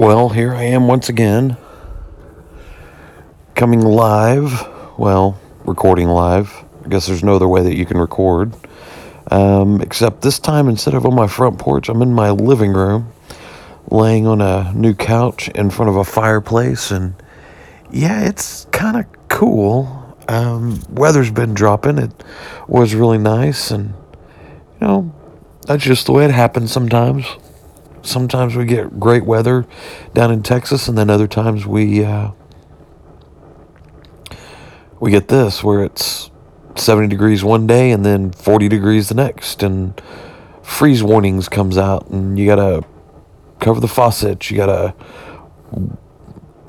Well, here I am once again, coming live. Well, recording live. I guess there's no other way that you can record. Um, except this time, instead of on my front porch, I'm in my living room, laying on a new couch in front of a fireplace. And yeah, it's kind of cool. Um, weather's been dropping. It was really nice. And, you know, that's just the way it happens sometimes sometimes we get great weather down in Texas, and then other times we uh, we get this where it's 70 degrees one day and then 40 degrees the next, and freeze warnings comes out, and you gotta cover the faucets. You gotta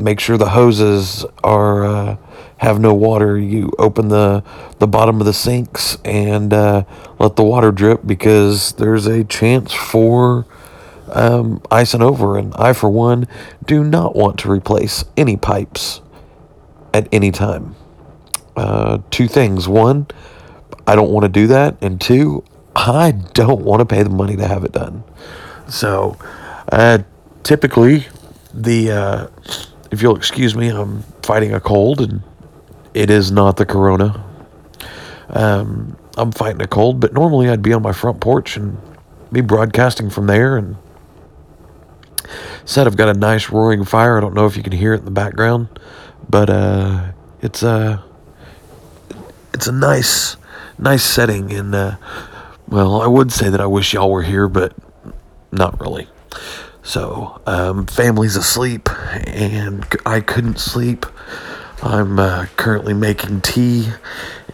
make sure the hoses are uh, have no water. You open the the bottom of the sinks and uh, let the water drip because there's a chance for um, icing over. And I, for one, do not want to replace any pipes at any time. Uh, two things. One, I don't want to do that. And two, I don't want to pay the money to have it done. So, uh, typically, the uh, if you'll excuse me, I'm fighting a cold, and it is not the corona. Um, I'm fighting a cold, but normally I'd be on my front porch and be broadcasting from there and Said I've got a nice roaring fire. I don't know if you can hear it in the background, but uh, it's a uh, it's a nice nice setting. And uh, well, I would say that I wish y'all were here, but not really. So um, family's asleep, and I couldn't sleep. I'm uh, currently making tea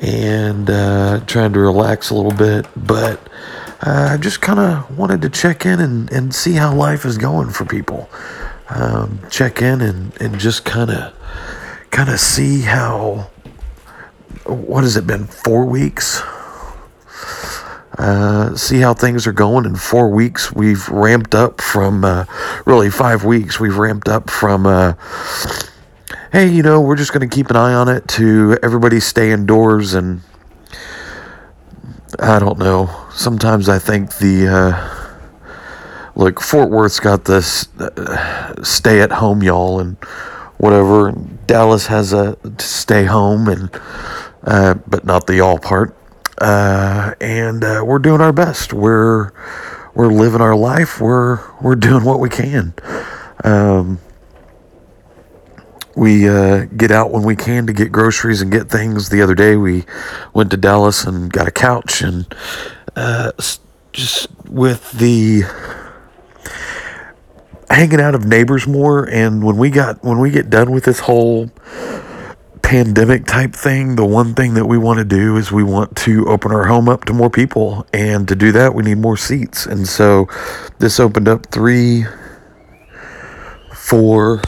and uh, trying to relax a little bit, but uh, I just kind of wanted to check in and, and see how life is going for people. Um, check in and, and just kind of kind of see how what has it been four weeks? Uh, see how things are going in four weeks. We've ramped up from uh, really five weeks. We've ramped up from uh, hey you know we're just going to keep an eye on it to everybody stay indoors and i don't know sometimes I think the uh, look Fort Worth's got this uh, stay at home y'all and whatever. Dallas has a stay home and uh, but not the y'all part. Uh, and uh, we're doing our best. We're we're living our life. We're we're doing what we can. Um, we uh, get out when we can to get groceries and get things. The other day we went to Dallas and got a couch and uh, just with the hanging out of neighbors more. And when we got when we get done with this whole pandemic type thing the one thing that we want to do is we want to open our home up to more people. And to do that we need more seats. And so this opened up three four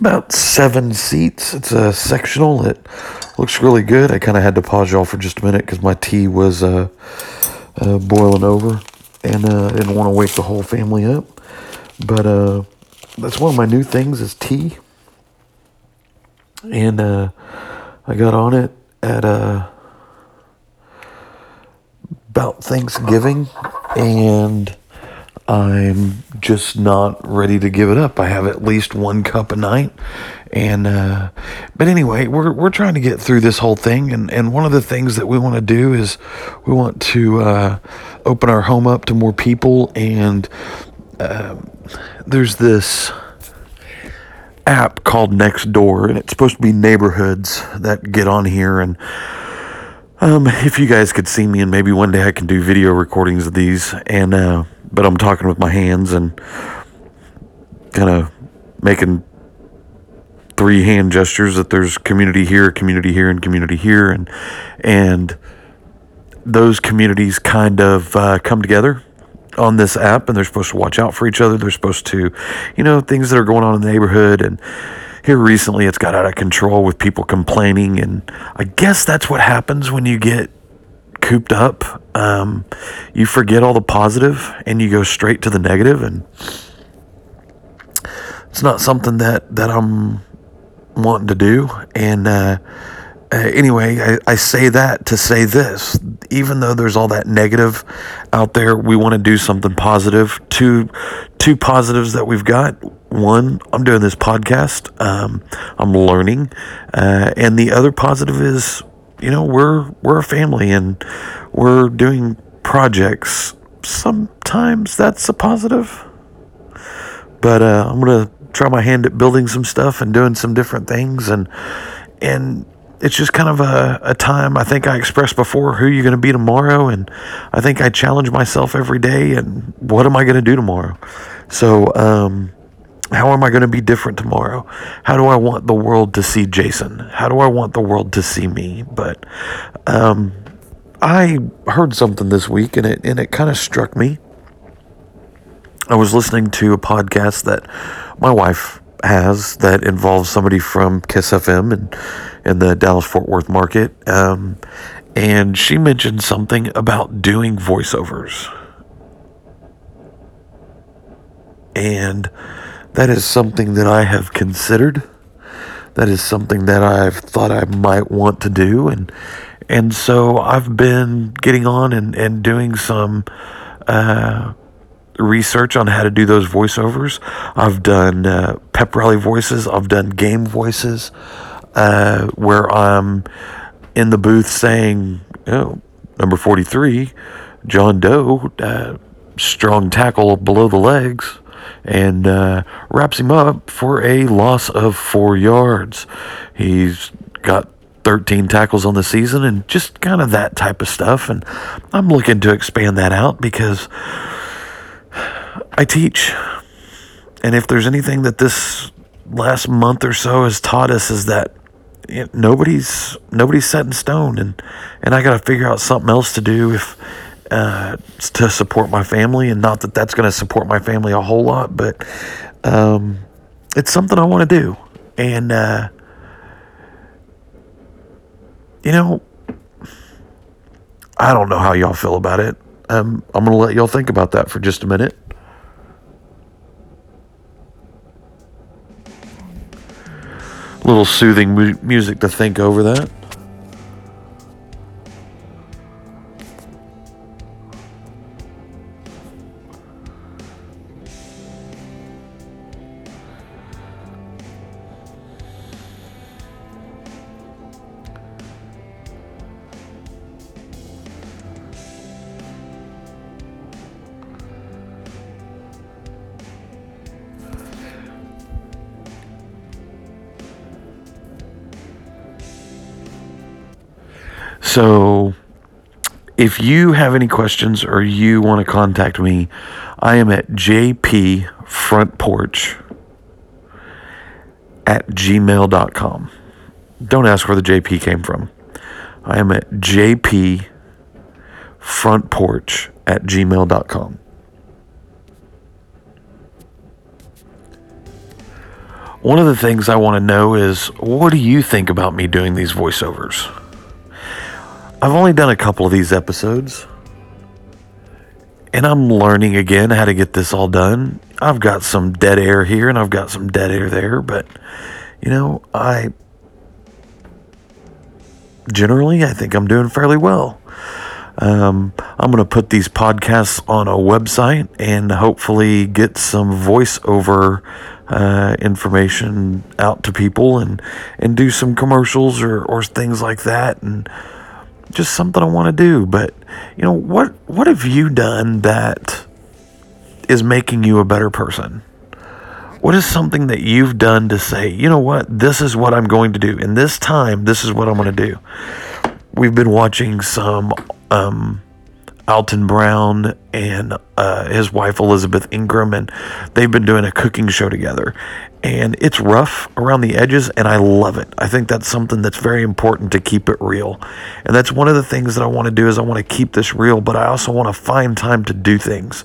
about seven seats it's a sectional It looks really good. I kind of had to pause y'all for just a minute because my tea was uh, uh, boiling over, and uh, I didn't want to wake the whole family up. But uh, that's one of my new things is tea, and uh, I got on it at uh, about Thanksgiving, and I'm just not ready to give it up. I have at least one cup a night. And, uh, but anyway, we're, we're trying to get through this whole thing. And, and one of the things that we want to do is we want to, uh, open our home up to more people. And, uh, there's this app called Nextdoor, and it's supposed to be neighborhoods that get on here. And, um, if you guys could see me, and maybe one day I can do video recordings of these, and, uh, but I'm talking with my hands and kind of making three hand gestures that there's community here, community here, and community here, and and those communities kind of uh, come together on this app, and they're supposed to watch out for each other. They're supposed to, you know, things that are going on in the neighborhood, and here recently it's got out of control with people complaining, and I guess that's what happens when you get cooped up, um, you forget all the positive and you go straight to the negative, and it's not something that that I'm wanting to do. And uh, uh, anyway, I, I say that to say this. Even though there's all that negative out there, we want to do something positive. Two, two positives that we've got. One, I'm doing this podcast. Um, I'm learning, uh, and the other positive is, you know, we're we're a family and we're doing projects. Sometimes that's a positive, but uh, I'm gonna try my hand at building some stuff and doing some different things and and it's just kind of a, a time I think I expressed before who you're going to be tomorrow. And I think I challenge myself every day and what am I going to do tomorrow? So, um, how am I going to be different tomorrow? How do I want the world to see Jason? How do I want the world to see me? But um, I heard something this week and it, and it kind of struck me. I was listening to a podcast that my wife has that involves somebody from Kiss FM and in the Dallas Fort Worth market. Um, and she mentioned something about doing voiceovers. And that is something that I have considered. That is something that I've thought I might want to do. And and so I've been getting on and, and doing some uh, research on how to do those voiceovers. I've done uh, pep rally voices, I've done game voices uh, where I'm in the booth saying, oh, number 43, John Doe, uh, strong tackle below the legs, and uh, wraps him up for a loss of four yards. He's got 13 tackles on the season and just kind of that type of stuff. And I'm looking to expand that out because I teach. And if there's anything that this last month or so has taught us is that nobody's nobody's set in stone and and I got to figure out something else to do if uh, to support my family and not that that's going to support my family a whole lot but um, it's something I want to do. And uh, you know I don't know how y'all feel about it. Um, I'm going to let y'all think about that for just a minute. Little soothing mu- music to think over that. So if you have any questions or you want to contact me, I am at JP Front Porch at gmail.com. Don't ask where the JP came from. I am at JP Front Porch at gmail.com. One of the things I want to know is what do you think about me doing these voiceovers? I've only done a couple of these episodes, and I'm learning again how to get this all done. I've got some dead air here and I've got some dead air there, but you know, I generally I think I'm doing fairly well. Um, I'm going to put these podcasts on a website and hopefully get some voiceover uh, information out to people and and do some commercials or or things like that and just something I want to do. But you know what? What have you done that is making you a better person? What is something that you've done to say, you know what? This is what I'm going to do. In this time, this is what I'm going to do. We've been watching some um, Alton Brown and uh, his wife Elizabeth Ingram, and they've been doing a cooking show together. And it's rough around the edges, and I love it. I think that's something that's very important to keep it real. And that's one of the things that I want to do is I want to keep this real, but I also want to find time to do things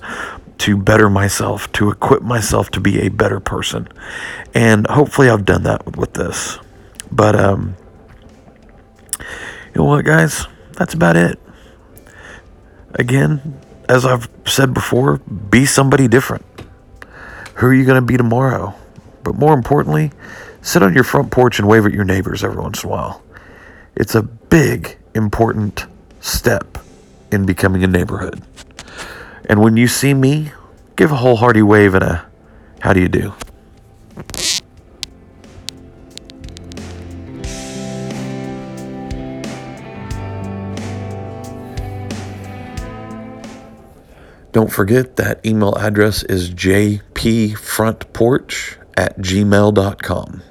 to better myself, to equip myself to be a better person. And hopefully I've done that with, this. But um you know what guys? That's about it again, as I've said before, be somebody different. Who are you going to be tomorrow? But more importantly, sit on your front porch and wave at your neighbors every once in a while. It's a big, important step in becoming a neighborhood. And when you see me, give a whole hearty wave and a how do you do? Don't forget that email address is jpfrontporch at gmail.com.